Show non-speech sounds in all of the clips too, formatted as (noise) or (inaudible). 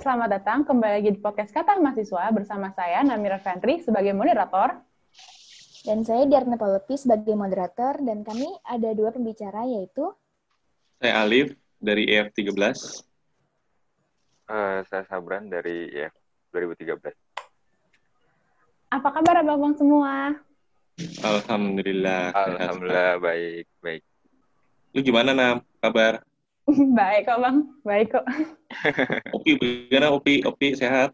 Selamat datang kembali lagi di podcast Kata Mahasiswa bersama saya Namira Fantri sebagai moderator. Dan saya Diarna Paulepi sebagai moderator dan kami ada dua pembicara yaitu Saya Alif dari EF13. Uh, saya Sabran dari EF 2013. Apa kabar abang-abang semua? Alhamdulillah. sehat. Alhamdulillah baik, baik. Lu gimana, Nam? Kabar? (laughs) Baik kok bang, baik kok. Opi, gimana Opi? Opi sehat?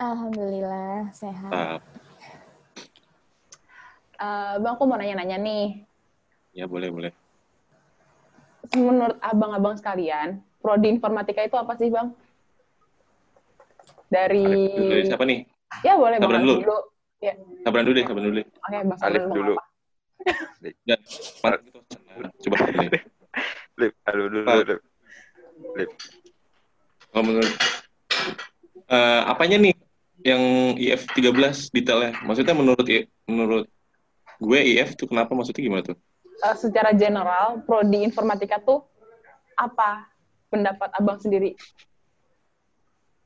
Alhamdulillah sehat. Eh, bang, aku mau nanya-nanya nih. Ya, boleh, boleh. Menurut abang-abang sekalian, prodi informatika itu apa sih bang? Dari, dari siapa nih? ya boleh bang Sabran Alif dulu. dulu. Ya, Sabran dulu deh, Sabran dulu oke bang Sabran Alif dulu. Ya, gitu. Coba. Lip, halo dulu. Lip. Kalau menurut eh, apanya nih yang IF 13 detailnya? Maksudnya menurut menurut gue IF tuh kenapa maksudnya gimana tuh? Eh, secara general, prodi informatika tuh apa pendapat abang sendiri?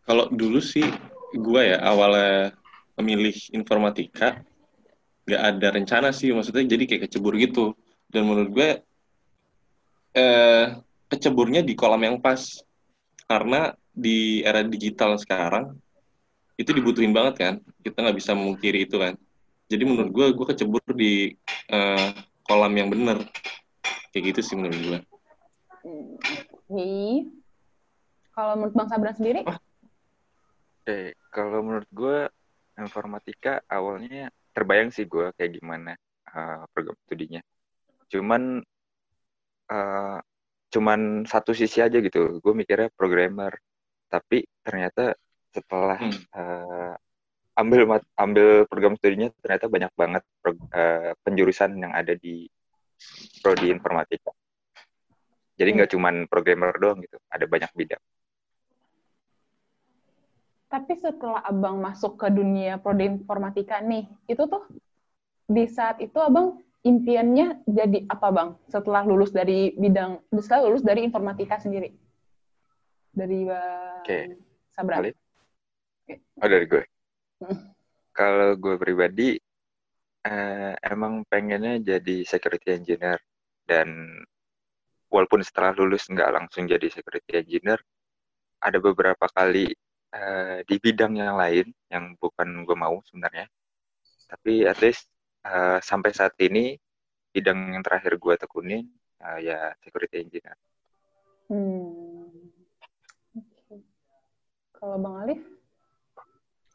Kalau dulu sih gue ya awalnya memilih informatika nggak ada rencana sih maksudnya jadi kayak kecebur gitu dan menurut gue eh keceburnya di kolam yang pas karena di era digital sekarang itu dibutuhin banget kan kita nggak bisa memungkiri itu kan jadi menurut gue gue kecebur di eh, kolam yang bener kayak gitu sih menurut gue Oke. Kalau menurut bang Sabran sendiri? Oke, kalau menurut gue informatika awalnya terbayang sih gue kayak gimana uh, program studinya. Cuman uh, cuman satu sisi aja gitu. Gue mikirnya programmer. Tapi ternyata setelah Hmm. uh, ambil mat- ambil program studinya ternyata banyak banget pro- uh, penjurusan yang ada di prodi informatika. Jadi nggak cuman programmer doang gitu, ada banyak bidang. Tapi setelah abang masuk ke dunia prodi informatika nih, itu tuh di saat itu abang impiannya jadi apa bang? Setelah lulus dari bidang, setelah lulus dari informatika sendiri, dari bang Oke. Sabran. Alif? Oh dari gue. Kalau gue pribadi eh, emang pengennya jadi security engineer dan walaupun setelah lulus nggak langsung jadi security engineer, ada beberapa kali eh, di bidang yang lain yang bukan gue mau sebenarnya. Tapi at least eh, sampai saat ini bidang yang terakhir gue tekunin eh, ya security engineer. Hmm. Oke. Kalau bang Alif?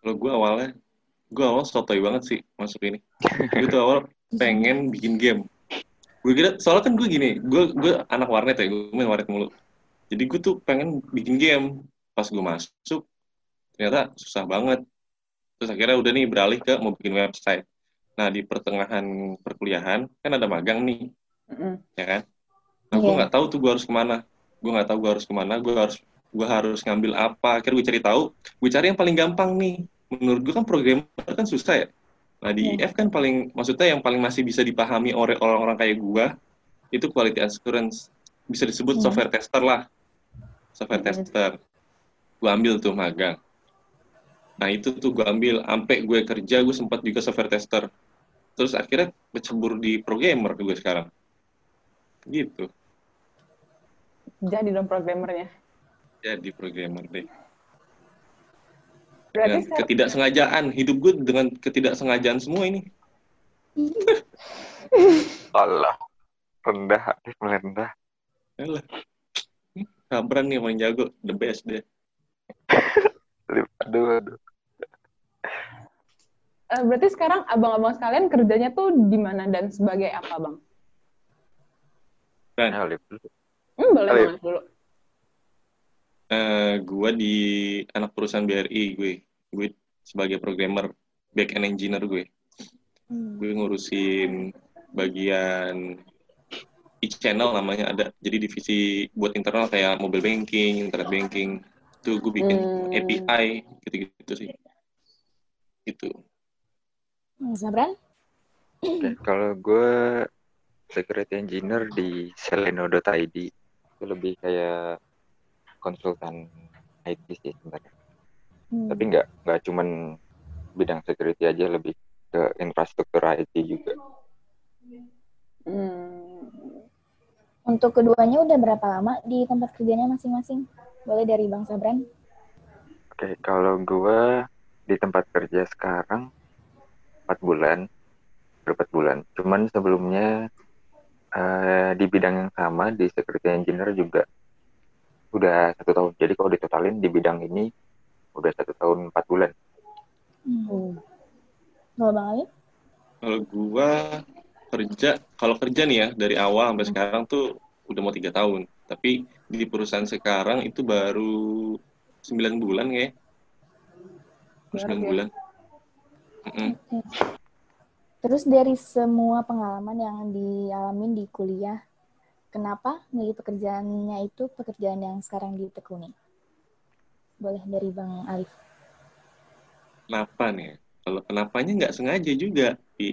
Kalau gue awalnya, gue awal sotoy banget sih masuk ini. Gue tuh awal pengen bikin game. Gue kira, soalnya kan gue gini, gue gue anak warnet ya, gue main warnet mulu. Jadi gue tuh pengen bikin game. Pas gue masuk, ternyata susah banget. Terus akhirnya udah nih beralih ke mau bikin website. Nah di pertengahan perkuliahan kan ada magang nih, Mm-mm. ya kan? Nah gue Iya. nggak tahu tuh gue harus ke mana. Gue nggak tahu gue harus ke mana. Gue harus gue harus ngambil apa. Akhirnya gue cari tahu. Gue cari yang paling gampang nih. Menurut gue kan programmer kan susah ya. Nah di Iya. IF kan paling maksudnya yang paling masih bisa dipahami oleh orang-orang kayak gue itu quality assurance. Bisa disebut Hmm. software tester lah. Software Hmm. tester. Gue ambil tuh magang. Nah itu tuh gue ambil. Sampai gue kerja gue sempat juga software tester. Terus akhirnya kecebur di programmer gue sekarang. Gitu. Jadi dong programmernya. Jadi programmer deh. Berarti Dengan sekarang, ketidaksengajaan. Hidup gue dengan ketidaksengajaan semua ini. (laughs) Allah, rendah, Alif, merendah. Alah. Sabran nih yang jago. The best deh. (laughs) Aduh, aduh. Eh, berarti sekarang abang-abang sekalian kerjanya tuh di mana dan sebagai apa bang? Kan, Alif dulu. Hmm, boleh Alif. banget dulu. eh, gue di anak perusahaan BRI gue. Gue sebagai programmer, back-end engineer gue. Hmm. Gue ngurusin bagian e-channel namanya ada. Jadi divisi buat internal kayak mobile banking, internet banking. Itu gue bikin Hmm. API, gitu-gitu sih. Gitu. Sabran? Oke, kalau gue security engineer di seleno.id itu lebih kayak konsultan IT sih sebenarnya. Hmm. Tapi nggak nggak cuman bidang security aja, lebih ke infrastruktur IT juga. Hmm. Untuk keduanya udah berapa lama di tempat kerjanya masing-masing? Boleh dari Bang Sabran? Oke, kalau gua di tempat kerja sekarang empat bulan, berempat bulan. Cuman sebelumnya eh, di bidang yang sama di security engineer juga udah satu tahun. Jadi kalau ditotalin di bidang ini udah satu tahun empat bulan. Hmm. Kalau Bang? Kalau gua kerja, kalau kerja nih ya dari awal sampai sekarang tuh udah mau tiga tahun. Tapi di perusahaan sekarang itu baru sembilan bulan ya. Sembilan Baru ya. Terus dari semua pengalaman yang dialamin di kuliah, kenapa milih pekerjaannya itu pekerjaan yang sekarang ditekuni? Boleh dari Bang Alif. Kenapa nih? Kalau kenapanya nggak sengaja juga. (laughs)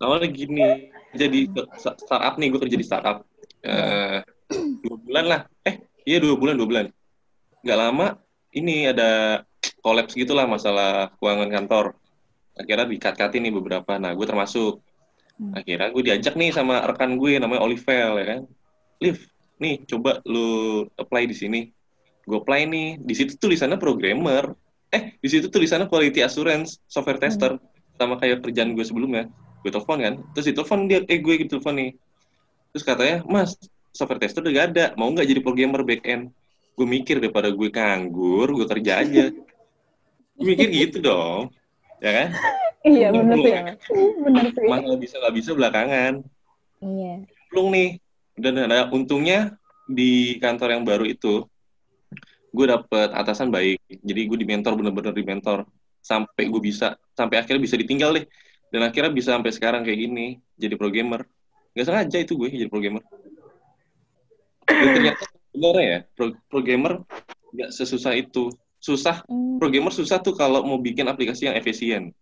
Awalnya gini, jadi startup nih, gue kerja di startup. Eh, dua bulan lah. Eh, iya dua bulan, dua bulan. Nggak lama, ini ada kolaps gitulah masalah keuangan kantor. Akhirnya dikat-katin nih beberapa. Nah, gue termasuk. Hmm. Akhirnya gue diajak nih sama rekan gue namanya Olivel ya kan. Liv, nih coba lu apply di sini. Gue apply nih. Di situ tulisannya programmer. Eh, di situ tulisannya quality assurance, software tester. Sama kayak kerjaan gue sebelumnya. Gue telepon kan. Terus ditelepon dia, eh gue gitu telepon nih. Terus katanya, Mas, software tester udah gak ada. Mau nggak jadi programmer back end? Gue mikir daripada gue nganggur, gue kerja aja. (laughs) mikir gitu dong. Ya kan? Iya bener sih. Iya. Bener sih. Mas nggak bisa nggak bisa belakangan. Iya. Plung nih. Dan ada untungnya di kantor yang baru itu, gue dapet atasan baik. Jadi gue di mentor bener-bener di mentor sampai gue bisa sampai akhirnya bisa ditinggal deh. Dan akhirnya bisa sampai sekarang kayak gini jadi programmer. Gak sengaja itu gue jadi programmer. Dan ternyata sebenarnya ya pro programmer nggak sesusah itu. Susah Hmm. programmer susah tuh kalau mau bikin aplikasi yang efisien.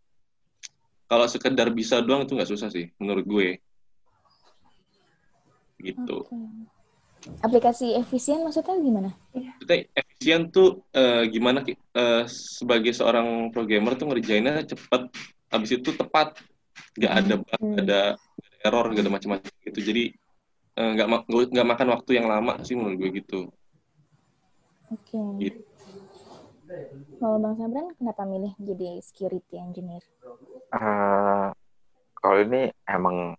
Kalau sekedar bisa doang itu nggak susah sih menurut gue. Gitu. Oke. Aplikasi efisien maksudnya gimana? Maksudnya efisien tuh eh, gimana Ki? Eh, sebagai seorang programmer tuh ngerjainnya cepat, habis itu tepat, nggak ada bug, nggak ada, ada error, nggak ada macam-macam gitu. Jadi eh, nggak ma- nggak makan waktu yang lama sih menurut gue gitu. Oke. Gitu. Kalau Bang Sabran kenapa milih jadi security engineer? Eh, kalau ini emang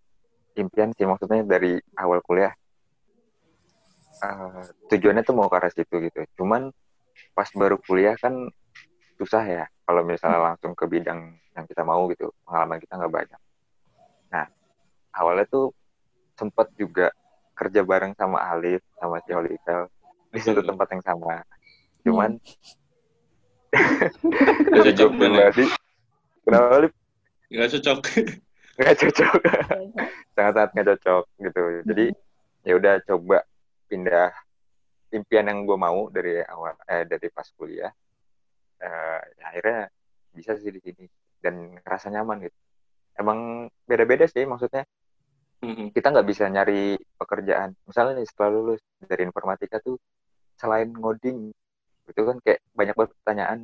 impian sih maksudnya dari awal kuliah eh, tujuannya tuh mau ke arah situ gitu. Cuman pas baru kuliah kan susah ya kalau misalnya langsung ke bidang yang kita mau gitu. Pengalaman kita nggak banyak. Nah awalnya tuh sempet juga kerja bareng sama Alif sama si Olivel di satu Hmm. tempat yang sama. Cuman Nggak cocok jujur banget. sih. Kenapa Alif? Nggak cocok. Nggak cocok. sangat-sangat nggak cocok gitu. Jadi ya udah coba pindah impian yang gue mau dari awal eh, dari pas kuliah. Eh, ya akhirnya bisa sih di sini dan ngerasa nyaman gitu. Emang beda-beda sih maksudnya kita nggak bisa nyari pekerjaan. Misalnya nih setelah lulus dari informatika tuh selain ngoding itu kan kayak banyak banget pertanyaan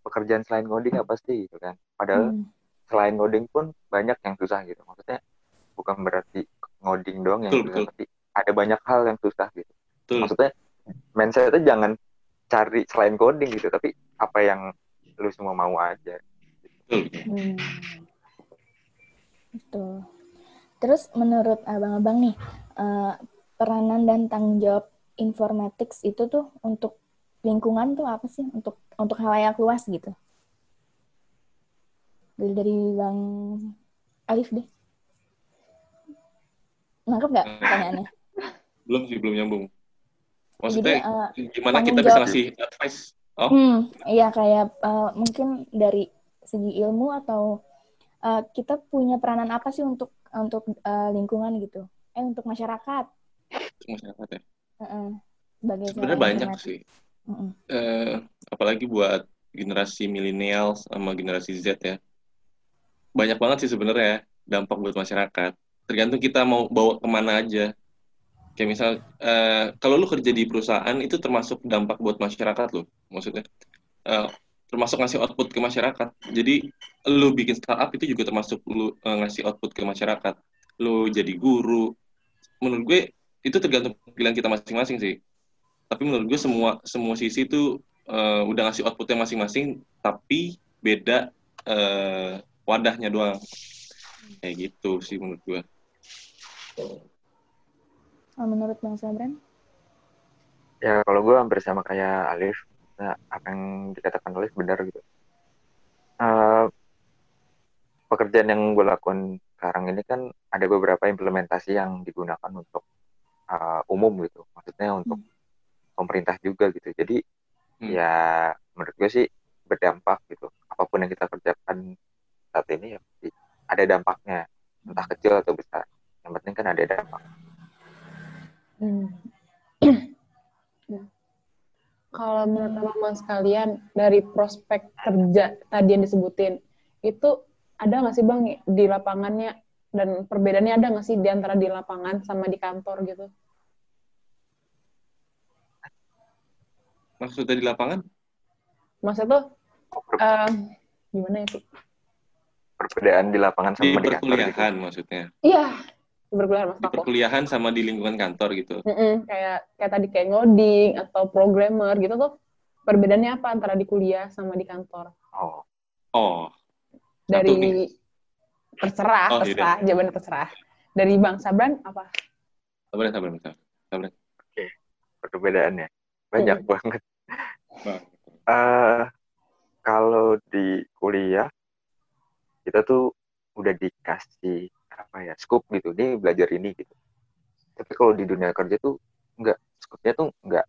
pekerjaan selain ngoding apa sih gitu kan. Padahal Hmm. selain ngoding pun banyak yang susah gitu. Maksudnya bukan berarti ngoding doang yang Betul, susah, betul. tapi ada banyak hal yang susah gitu. Betul. Maksudnya mindsetnya jangan cari selain coding gitu, tapi apa yang lu semua mau aja. Betul. Hmm. Betul. Terus menurut abang-abang nih, eh, peranan dan tanggung jawab informatics itu tuh untuk lingkungan tuh apa sih? Untuk untuk halayak luas gitu. Dari, dari Bang Alif deh. Nangkep nggak (laughs) pertanyaannya? Belum sih, belum nyambung. Jadi, Maksudnya eh, gimana tanggung kita bisa ngasih advice? Oh, Hmm, iya kayak eh, mungkin dari segi ilmu atau eh, kita punya peranan apa sih untuk untuk eh, lingkungan gitu? Eh untuk masyarakat. masyarakat ya. Heeh. Sebagai Sebenarnya banyak sih. Eh, apalagi buat generasi milenial sama generasi Z ya. Banyak banget sih sebenarnya ya dampak buat masyarakat. Tergantung kita mau bawa ke mana aja. Kayak misal, eh, kalau lu kerja di perusahaan itu termasuk dampak buat masyarakat lu, maksudnya. Eh, termasuk ngasih output ke masyarakat. Jadi lu bikin startup itu juga termasuk lu eh, ngasih output ke masyarakat. Lu jadi guru. Menurut gue itu tergantung pilihan kita masing-masing sih. Tapi menurut gue semua semua sisi itu eh, udah ngasih outputnya masing-masing, tapi beda eh, wadahnya doang. Kayak gitu sih menurut gue. Oh, menurut Bang Sabran? Ya kalau gue hampir sama kayak Alif, nah, apa yang dikatakan Alif benar gitu. Eh, pekerjaan yang gue lakukan sekarang ini kan ada beberapa implementasi yang digunakan untuk eh, umum gitu, maksudnya untuk pemerintah juga gitu. Jadi Hmm. ya menurut gue sih berdampak gitu. Apa pun yang kita kerjakan saat ini ya ada dampaknya, entah kecil atau besar. Yang penting kan ada dampak. Hmm. (clears throat) Kalau menurut teman-teman sekalian dari prospek kerja tadi yang disebutin itu ada nggak sih bang di lapangannya dan perbedaannya ada nggak sih di antara di lapangan sama di kantor gitu? Maksudnya di lapangan? Maksudnya tuh eh, gimana itu? Perbedaan di lapangan sama Di di, kantor gitu. perkuliahan maksudnya. Iya, berkuliahan mas Di aku. perkuliahan sama di lingkungan kantor gitu. Mm-mm, kayak kayak tadi kayak ngoding atau programmer gitu tuh perbedaannya apa antara di kuliah sama di kantor? Oh, Oh, Dari nih. terserah, Oh, terserah, jawabannya terserah. Dari Bang Sabran apa? sabar, sabar, sabar. perbedaannya banyak banget. Bang. eh kalau di kuliah kita tuh udah dikasih apa ya scope gitu, nih belajar ini gitu. Tapi kalau di dunia kerja tuh enggak, scope-nya tuh enggak.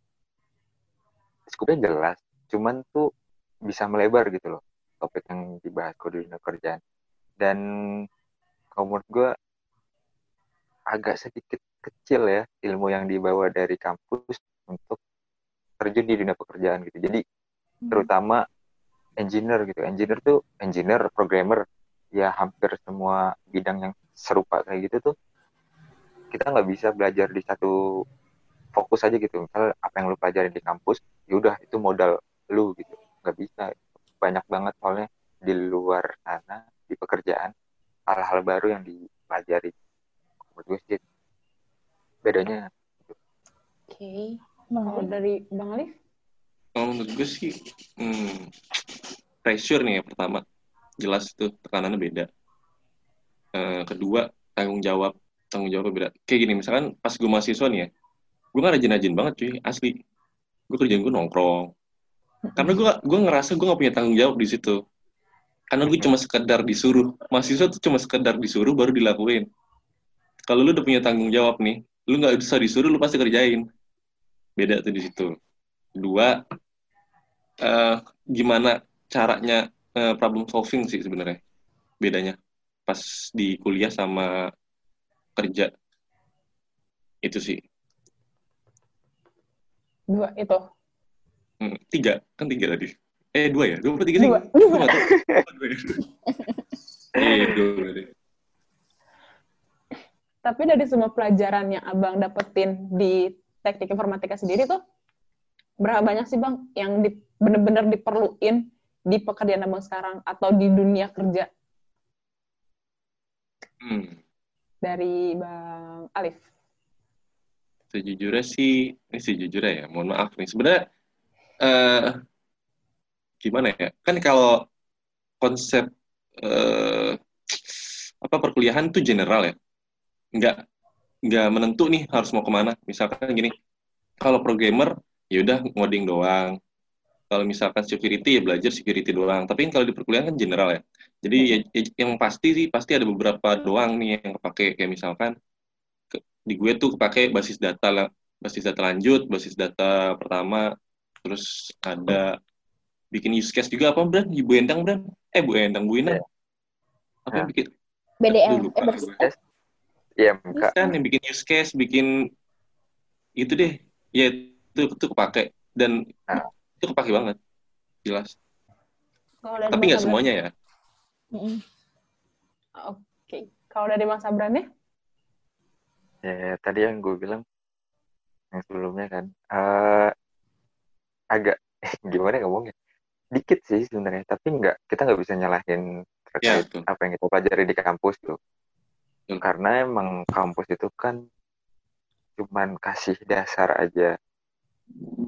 Scope-nya jelas, cuman tuh bisa melebar gitu loh topik yang dibahas kalau di dunia kerjaan. Dan kalau menurut gue agak sedikit kecil ya ilmu yang dibawa dari kampus untuk terjun di dunia pekerjaan gitu. Jadi terutama engineer gitu. Engineer tuh engineer, programmer, ya hampir semua bidang yang serupa kayak gitu tuh kita nggak bisa belajar di satu fokus aja gitu. Misal apa yang lu pelajari di kampus, yaudah itu modal lu gitu. Nggak bisa. Banyak banget soalnya di luar sana di pekerjaan hal-hal baru yang dipelajari. Menurut gue sih bedanya Oke. Bang Kalau dari Bang Alif? Kalau menurut gue sih, hmm, pressure nih ya pertama. Jelas itu tekanannya beda. Eh, kedua, tanggung jawab. Tanggung jawabnya beda. Kayak gini, misalkan pas gue mahasiswa nih ya, gue gak rajin-rajin banget cuy, asli. Gue kerjaan gue nongkrong. Karena gue gue ngerasa gue gak punya tanggung jawab di situ. Karena gue cuma sekedar disuruh. Mahasiswa tuh cuma sekedar disuruh baru dilakuin. Kalau lu udah punya tanggung jawab nih, lu nggak bisa disuruh, lu pasti kerjain. Beda tuh di situ. Kedua, eh, gimana caranya eh, problem solving sih sebenarnya bedanya pas di kuliah sama kerja itu sih Dua itu. Hmm, tiga kan tiga tadi eh dua ya dua apa tiga sih Dua. Dua ya? iya dua berarti. Tapi dari semua pelajaran yang Abang dapetin di teknik informatika sendiri tuh, berapa banyak sih Bang yang di, bener-bener diperluin di pekerjaan Abang sekarang atau di dunia kerja Hmm. dari Bang Alif? sejujurnya sih ini sejujurnya ya mohon maaf nih sebenarnya eh gimana ya kan kalau konsep eh apa perkuliahan itu general ya nggak nggak menentu nih harus mau ke mana. Misalkan gini kalau programmer ya udah ngoding doang. Kalau misalkan security ya belajar security doang. Tapi kalau di perkuliahan kan general ya. Jadi ya, ya- yang pasti sih pasti ada beberapa doang nih yang kepake. Kayak misalkan ke- di gue tuh kepake basis data lah basis data lanjut basis data pertama terus ada bikin use case juga apa Bran? Bu Endang Bran? Eh Bu Endang Bu Ina. Apa yang Ya. bikin? BDM. Aduh, lupa Eh, eh, Iya, Kak. kan yang bikin use case bikin itu deh ya itu itu kepake dan Nah. itu kepake banget jelas dari tapi nggak semuanya ya mm-mm. Oke. Kalau dari Bang Sabran ya? Ya, tadi yang gue bilang yang sebelumnya kan uh, agak gimana ngomongnya dikit sih sebenarnya tapi nggak kita nggak bisa nyalahin terkait ya, apa yang kita pelajari di kampus tuh betul. karena emang kampus itu kan cuman kasih dasar aja.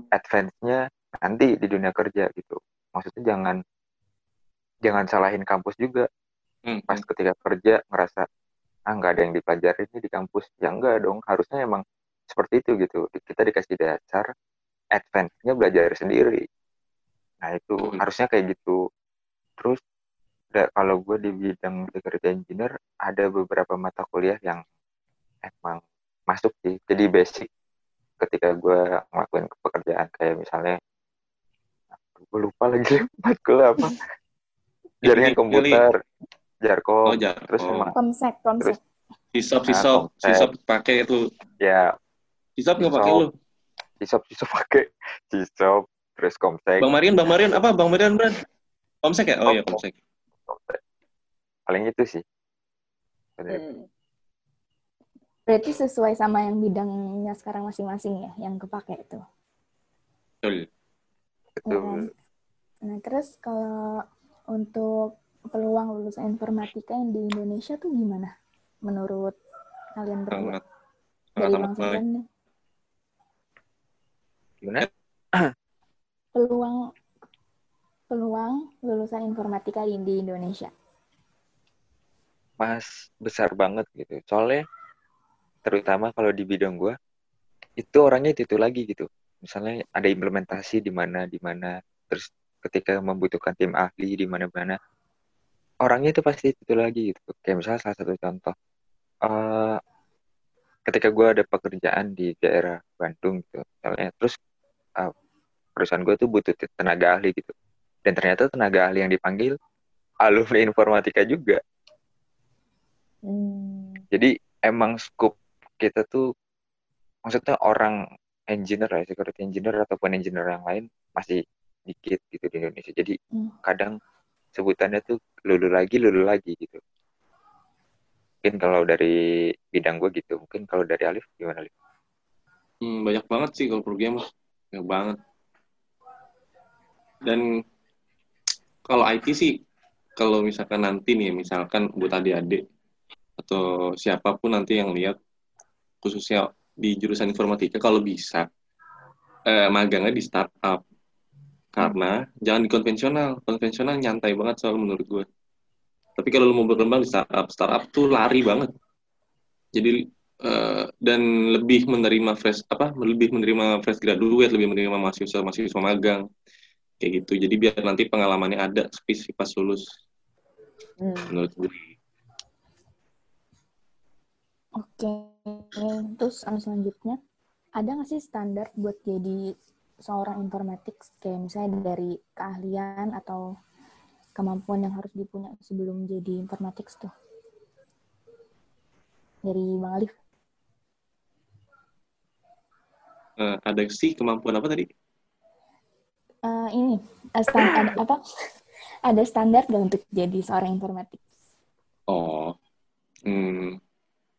Advance-nya nanti di dunia kerja gitu. Maksudnya jangan jangan salahin kampus juga. Hmm. pas ketika kerja ngerasa ah nggak ada yang dipelajari ini di kampus. Ya enggak dong. Harusnya emang seperti itu gitu. Kita dikasih dasar advance-nya belajar sendiri. Nah itu hmm. harusnya kayak gitu. Terus kalau gue di bidang security engineer ada beberapa mata kuliah yang emang masuk sih. Jadi basic ketika gue ngelakuin pekerjaan. Kayak misalnya gue lupa lagi (laughs) matkul apa. Jaringan komputer jarkom oh, jarkom. terus sama komsek komsek. sisop sisop nah, sisop pakai itu. Ya. Sisop nggak pakai lu? Sisop sisop pakai. Sisop terus komsek. Bang Marian bang Marian apa? Bang Marian brand komsek ya? Oh, iya komsek paling itu sih hmm. berarti sesuai sama yang bidangnya sekarang masing-masing ya yang kepake itu betul betul ya. nah terus kalau untuk peluang lulusan informatika yang di Indonesia tuh gimana menurut kalian berdua? Sangat, Dari Bang Sofyan Gimana? Peluang peluang lulusan informatika di, Indonesia. Mas besar banget gitu. Soalnya terutama kalau di bidang gue itu orangnya itu, lagi gitu. Misalnya ada implementasi di mana di mana terus ketika membutuhkan tim ahli di mana-mana orangnya itu pasti itu lagi gitu kayak misalnya salah satu contoh uh, ketika gue ada pekerjaan di daerah Bandung gitu misalnya terus uh, perusahaan gue tuh butuh tenaga ahli gitu dan ternyata tenaga ahli yang dipanggil alumni informatika juga hmm. jadi emang scope kita tuh maksudnya orang engineer ya security engineer ataupun engineer yang lain masih dikit gitu di Indonesia. Jadi hmm. kadang sebutannya tuh lulu lagi lulu lagi gitu. Mungkin kalau dari bidang gue gitu. Mungkin kalau dari Alif gimana Alif? Hmm, banyak banget sih kalau program banyak banget. Dan kalau IT sih kalau misalkan nanti nih misalkan buat adik-adik atau siapa pun nanti yang lihat khususnya di jurusan informatika kalau bisa eh, magangnya di startup karena jangan di konvensional. Konvensional nyantai banget soal menurut gue. Tapi kalau lu mau berkembang di startup, startup tuh lari banget. Jadi uh, dan lebih menerima fresh apa? Lebih menerima fresh graduate, lebih menerima mahasiswa mahasiswa magang kayak gitu. Jadi biar nanti pengalamannya ada spesifik pas lulus. Hmm. Menurut gue. Oke, terus selanjutnya ada nggak sih standar buat jadi seorang informatik kayak misalnya dari keahlian atau kemampuan yang harus dipunya sebelum jadi informatik tuh? Dari Bang Alif. Uh, ada sih kemampuan apa tadi? Uh, ini standar (clears throat) apa? (laughs) ada standar gak untuk jadi seorang informatik? Oh, hmm,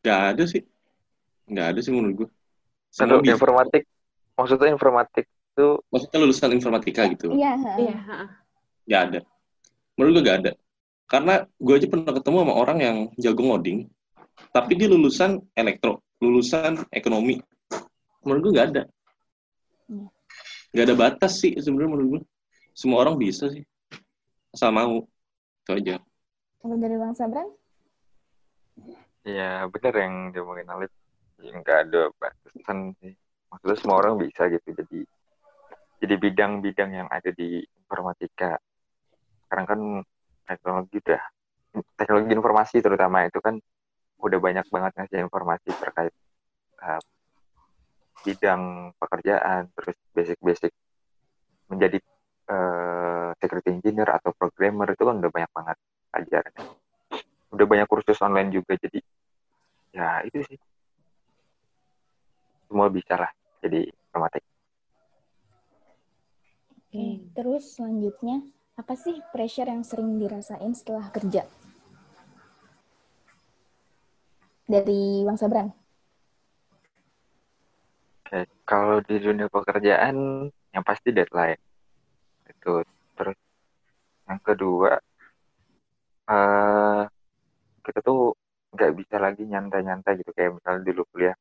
nggak ada sih, nggak ada sih menurut gue. Kalau informatik, maksudnya informatik itu maksudnya lulusan informatika gitu iya iya nggak ada menurut gue gak ada karena gue aja pernah ketemu sama orang yang jago ngoding tapi dia lulusan elektro lulusan ekonomi menurut gue gak ada. Nggak ada batas sih sebenarnya menurut gue semua orang bisa sih. Asal mau. Itu aja. Kalau dari bang Sabran? Ya benar yang diomongin Alif nggak ada batasan sih. Maksudnya semua orang bisa gitu. Jadi jadi bidang-bidang yang ada di informatika. Sekarang kan teknologi udah teknologi informasi terutama itu kan udah banyak banget ngasih informasi terkait uh, bidang pekerjaan terus basic-basic menjadi uh, security engineer atau programmer itu kan udah banyak banget ajaran udah banyak kursus online juga jadi ya itu sih semua bisa lah jadi informatika Oke, terus selanjutnya apa sih pressure yang sering dirasain setelah kerja? Dari Bang Sabran. Oke, kalau di dunia pekerjaan yang pasti deadline. Itu. Terus yang kedua eh kita tuh nggak bisa lagi nyantai-nyantai gitu kayak misalnya dulu kuliah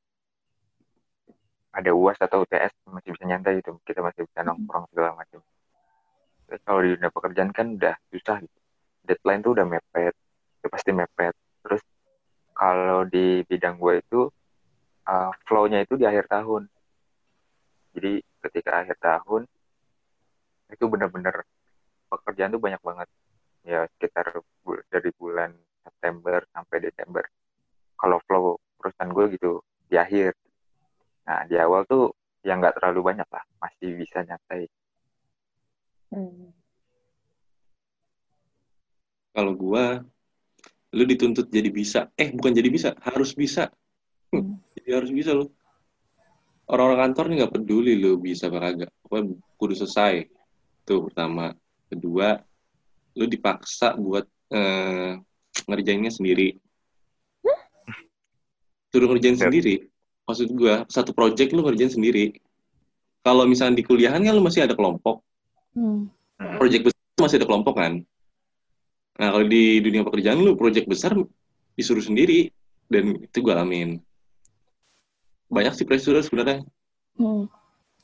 ada UAS atau UTS masih bisa nyantai gitu kita masih bisa nongkrong segala macam Terus kalau di dunia pekerjaan kan udah susah gitu deadline tuh udah mepet udah pasti mepet terus kalau di bidang gue itu uh, flow-nya itu di akhir tahun jadi ketika akhir tahun itu benar-benar pekerjaan tuh banyak banget ya sekitar bu- dari bulan September sampai Desember kalau flow perusahaan gue gitu di akhir nah di awal tuh yang nggak terlalu banyak lah masih bisa nyantai Hmm. Kalau gua, lu dituntut jadi bisa. Eh, bukan jadi bisa, harus bisa. Hmm. Jadi harus bisa lu. Orang-orang kantor nih nggak peduli lu bisa apa kagak. Pokoknya kudu selesai. Itu pertama. Kedua, lu dipaksa buat eh, ngerjainnya sendiri. Suruh ngerjain sendiri. Maksud gua, satu project lu ngerjain sendiri. Kalau misalnya di kuliahan kan lu masih ada kelompok. Hmm. Hmm. Project besar masih ada kelompok kan. Nah, kalau di dunia pekerjaan lu project besar disuruh sendiri dan itu gue alamin. Banyak sih pressure sebenarnya. Hmm.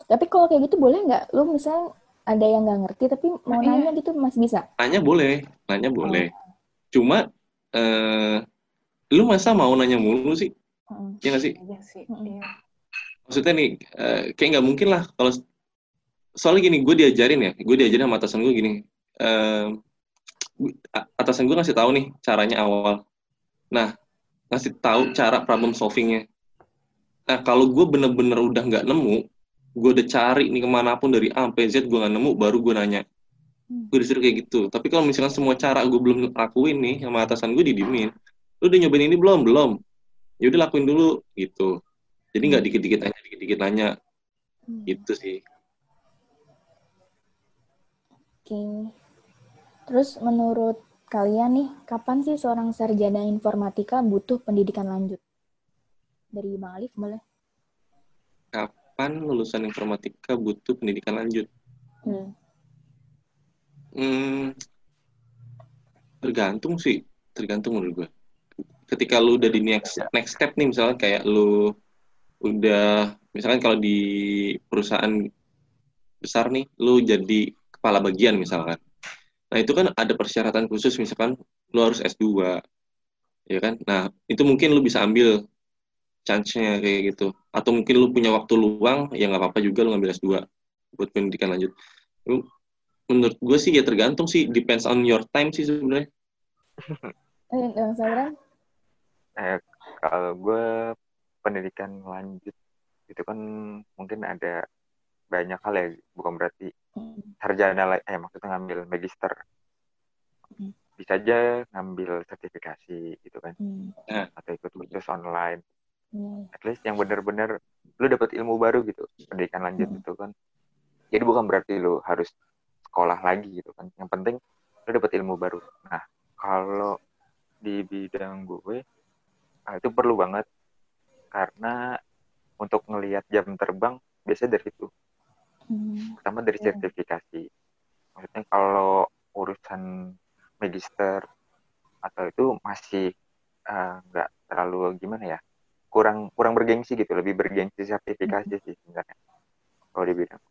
Tapi kalau kayak gitu boleh nggak? Lu misalnya ada yang nggak ngerti tapi mau iya. nanya gitu masih bisa. Nanya boleh, nanya boleh. Cuma eh lu masa mau nanya mulu sih? Hmm. Iya nggak sih? Iya sih. Mm-mm. Iya. Maksudnya nih, eh, kayak nggak mungkin lah kalau soalnya gini, gue diajarin ya, gue diajarin sama atasan gue gini. eh, a- atasan gue ngasih tahu nih caranya awal. Nah, ngasih tahu cara problem solvingnya. Nah, kalau gue bener-bener udah nggak nemu, gue udah cari nih ke mana pun dari A sampai Z gue nggak nemu, baru gue nanya. Hmm. Gue disuruh kayak gitu. Tapi kalau misalkan semua cara gue belum lakuin nih sama atasan gue didiemin, lu udah nyobain ini belum? Belum. Ya udah lakuin dulu gitu. Jadi nggak dikit-dikit nanya, dikit-dikit nanya Hmm. gitu sih. Oke. Terus menurut kalian nih, kapan sih seorang sarjana informatika butuh pendidikan lanjut? Dari Bang Alif boleh? Kapan lulusan informatika butuh pendidikan lanjut? Hmm. Hmm, tergantung sih, tergantung menurut gue. Ketika lu udah di next next step nih, misalnya kayak lu udah, misalkan kalau di perusahaan besar nih, lu jadi kepala bagian misalkan. Nah itu kan ada persyaratan khusus, misalkan lu harus S2, ya kan? Nah itu mungkin lu bisa ambil chance-nya kayak gitu. Atau mungkin lu punya waktu luang, ya nggak apa-apa juga lu ngambil S2 buat pendidikan lanjut. Lu menurut gue sih ya tergantung sih depends on your time sih sebenarnya (laughs) Eh, Bang Sabran? eh, kalau gue pendidikan lanjut itu kan mungkin ada banyak hal ya bukan berarti Hmm. sarjana la- eh maksudnya ngambil magister Hmm. bisa aja ngambil sertifikasi gitu kan Hmm. atau ikut kursus online Iya. at least yang benar-benar lu dapat ilmu baru gitu pendidikan lanjut Hmm. itu kan jadi bukan berarti lu harus sekolah lagi gitu kan yang penting lu dapat ilmu baru nah kalau di bidang gue ah, itu perlu banget karena untuk ngelihat jam terbang biasanya dari itu Hmm. pertama dari Iya. sertifikasi maksudnya kalau urusan magister atau itu masih ah, nggak terlalu gimana ya kurang kurang bergengsi gitu lebih bergengsi sertifikasi sih sebenarnya kalau di bidang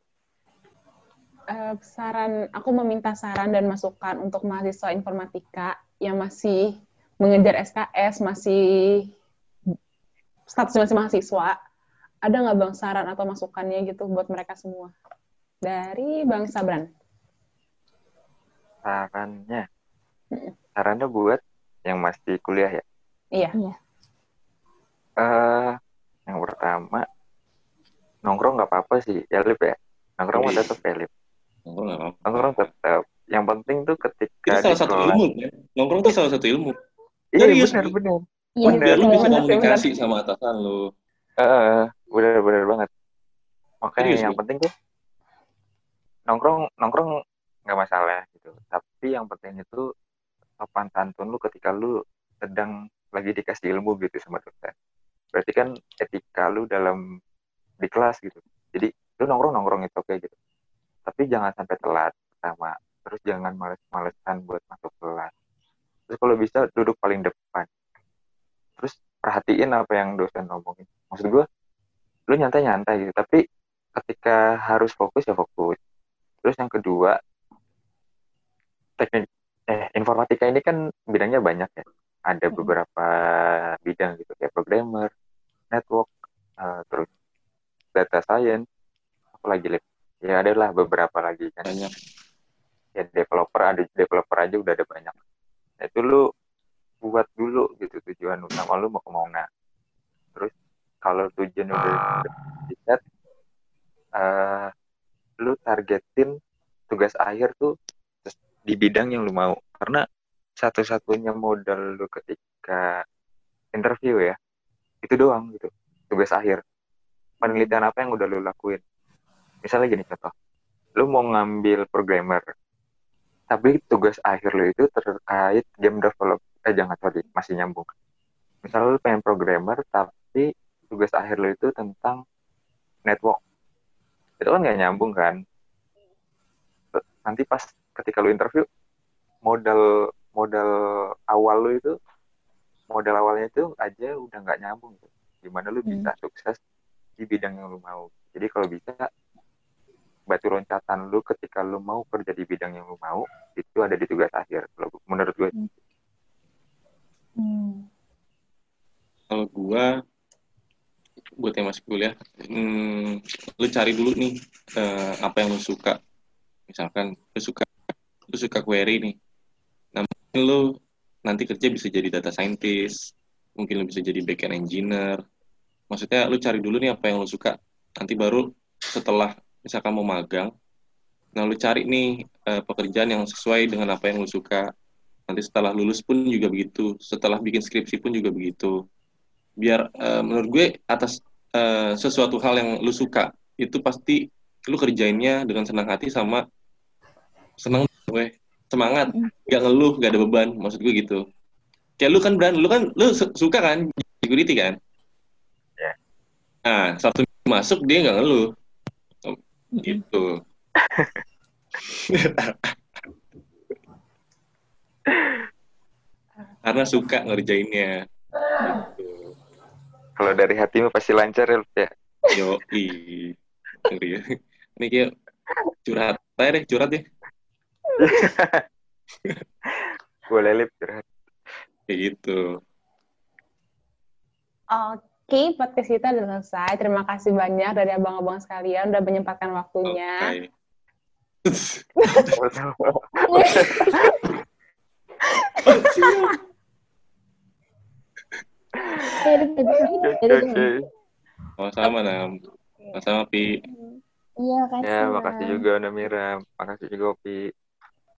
Eh, saran, aku meminta saran dan masukan untuk mahasiswa informatika yang masih mengejar SKS, masih statusnya masih mahasiswa. Ada nggak bang saran atau masukannya gitu buat mereka semua? Dari Bang Sabran. sarannya sarannya buat yang masih kuliah ya Iya. Eh yang pertama nongkrong nggak apa-apa sih ya Lip ya? Nongkrong Iya. tetap ya Lip nongkrong nggak apa-apa. Nongkrong tetap yang penting tuh itu ketika salah di satu ilmu kan nongkrong tuh salah satu ilmu. Iya Serius, benar benar. Iya, Bener, lu bener, bisa bener, komunikasi sama atasan lu. Eh, benar benar banget. Makanya Serius, yang penting tuh nongkrong nongkrong nggak masalah gitu. Tapi yang penting itu sopan santun lu ketika lu sedang lagi dikasih ilmu gitu sama dosen berarti kan etika lu dalam di kelas gitu. Jadi lu nongkrong nongkrong itu oke gitu. Tapi jangan sampai telat sama terus jangan males-malesan buat masuk kelas. Terus kalau bisa duduk paling depan. Terus perhatiin apa yang dosen ngomongin. Maksud gue lu nyantai-nyantai gitu. Tapi ketika harus fokus ya fokus. Terus yang kedua teknik eh informatika ini kan bidangnya banyak ya ada beberapa bidang gitu kayak programmer network uh, terus data science apalagi lagi ya ada lah beberapa lagi kan. Banyak. Ya developer ada developer aja udah ada banyak. Nah, itu lu buat dulu gitu tujuan utama lu mau ke mana. Terus kalau tujuan udah di set uh, lu targetin tugas akhir tuh di bidang yang lu mau. Karena satu-satunya modal lu ketika interview ya itu doang gitu tugas akhir. Penelitian apa yang udah lu lakuin? Misalnya gini contoh. Lu mau ngambil programmer tapi tugas akhir lu itu terkait game develop eh jangan sorry masih nyambung. Misalnya lu pengen programmer tapi tugas akhir lu itu tentang network. Itu kan nggak nyambung kan? Nanti pas ketika lu interview modal modal awal lu itu modal awalnya itu aja udah nggak nyambung gitu. gimana lu bisa hmm. sukses di bidang yang lu mau. Jadi kalau bisa batu loncatan lu ketika lu mau kerja di bidang yang lu mau itu ada di tugas akhir kalau menurut gue. Hmm. hmm. Kalau gue buat yang masih kuliah, hmm, lu cari dulu nih uh, apa yang lu suka. Misalkan lu suka lu suka query nih. Nah, lu nanti kerja bisa jadi data scientist, mungkin lu bisa jadi backend engineer, maksudnya lu cari dulu nih apa yang lu suka. Nanti baru setelah misalkan mau magang nah lu cari nih uh, pekerjaan yang sesuai dengan apa yang lu suka. Nanti setelah lulus pun juga begitu setelah bikin skripsi pun juga begitu. Biar uh, menurut gue atas uh, sesuatu hal yang lu suka itu pasti lu kerjainnya dengan senang hati sama senang gue semangat gak ngeluh gak ada beban maksud gue gitu kayak lu kan Bran lu kan lu suka kan security kan Nah, satu masuk dia nggak ngeluh. Gitu. (laughs) Karena suka ngerjainnya. Gitu. Kalau dari hatimu pasti lancar ya, Yo, i. Ya. Ini kayak curhat deh, curhat ya. (laughs) Boleh lip curhat. Kayak gitu. Oke. Oke, podcast kita sudah selesai. Terima kasih banyak dari abang-abang sekalian udah menyempatkan waktunya. Sama-sama, Nam. Sama-sama, Pi. Iya, makasih. Ya, makasih juga, Namira. Makasih juga, Pi.